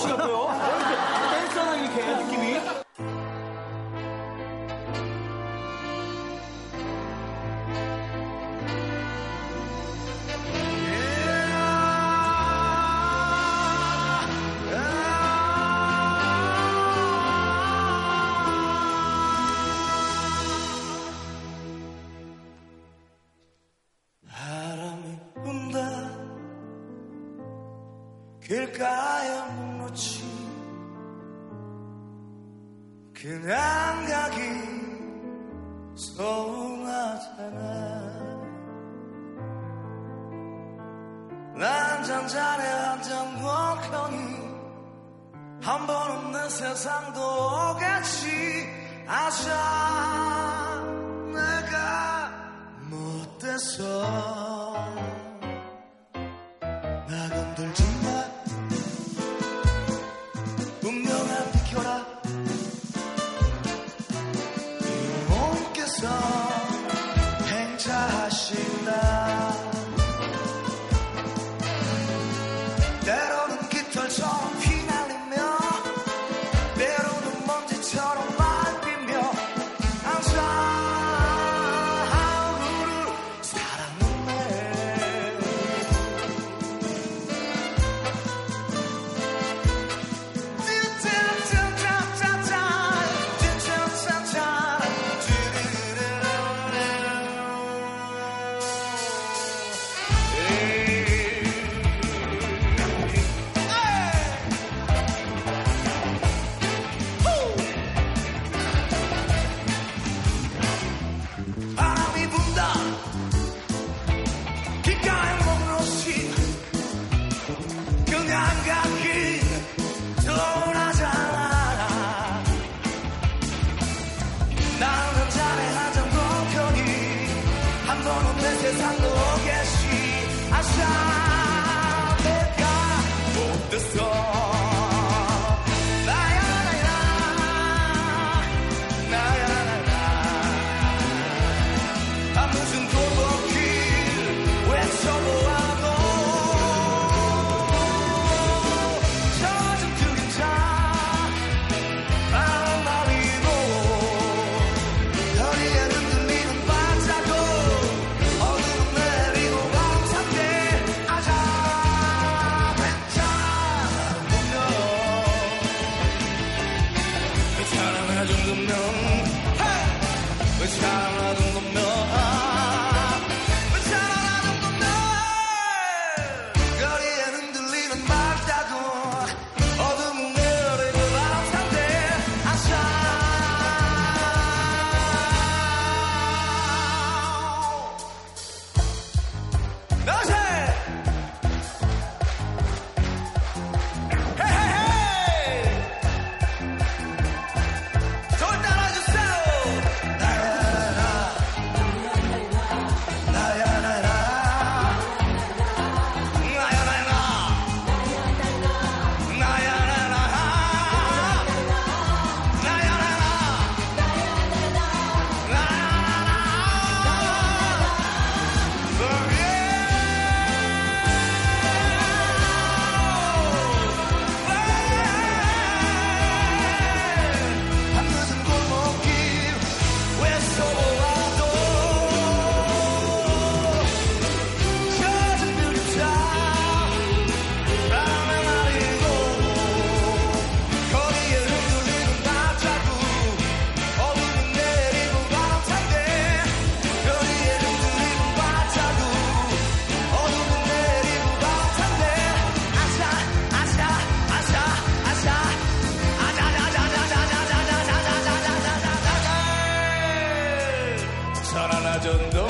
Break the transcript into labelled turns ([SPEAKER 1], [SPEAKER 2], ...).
[SPEAKER 1] 시간 빼요?
[SPEAKER 2] 길가에 묵놓지 그냥 가기 서운하잖아. 난 잠자리 한장 멍하니 한 번 없는 세상도 오겠지. 아자 내가 못돼서 나 건들지 andano pensando é che ci lasciare No.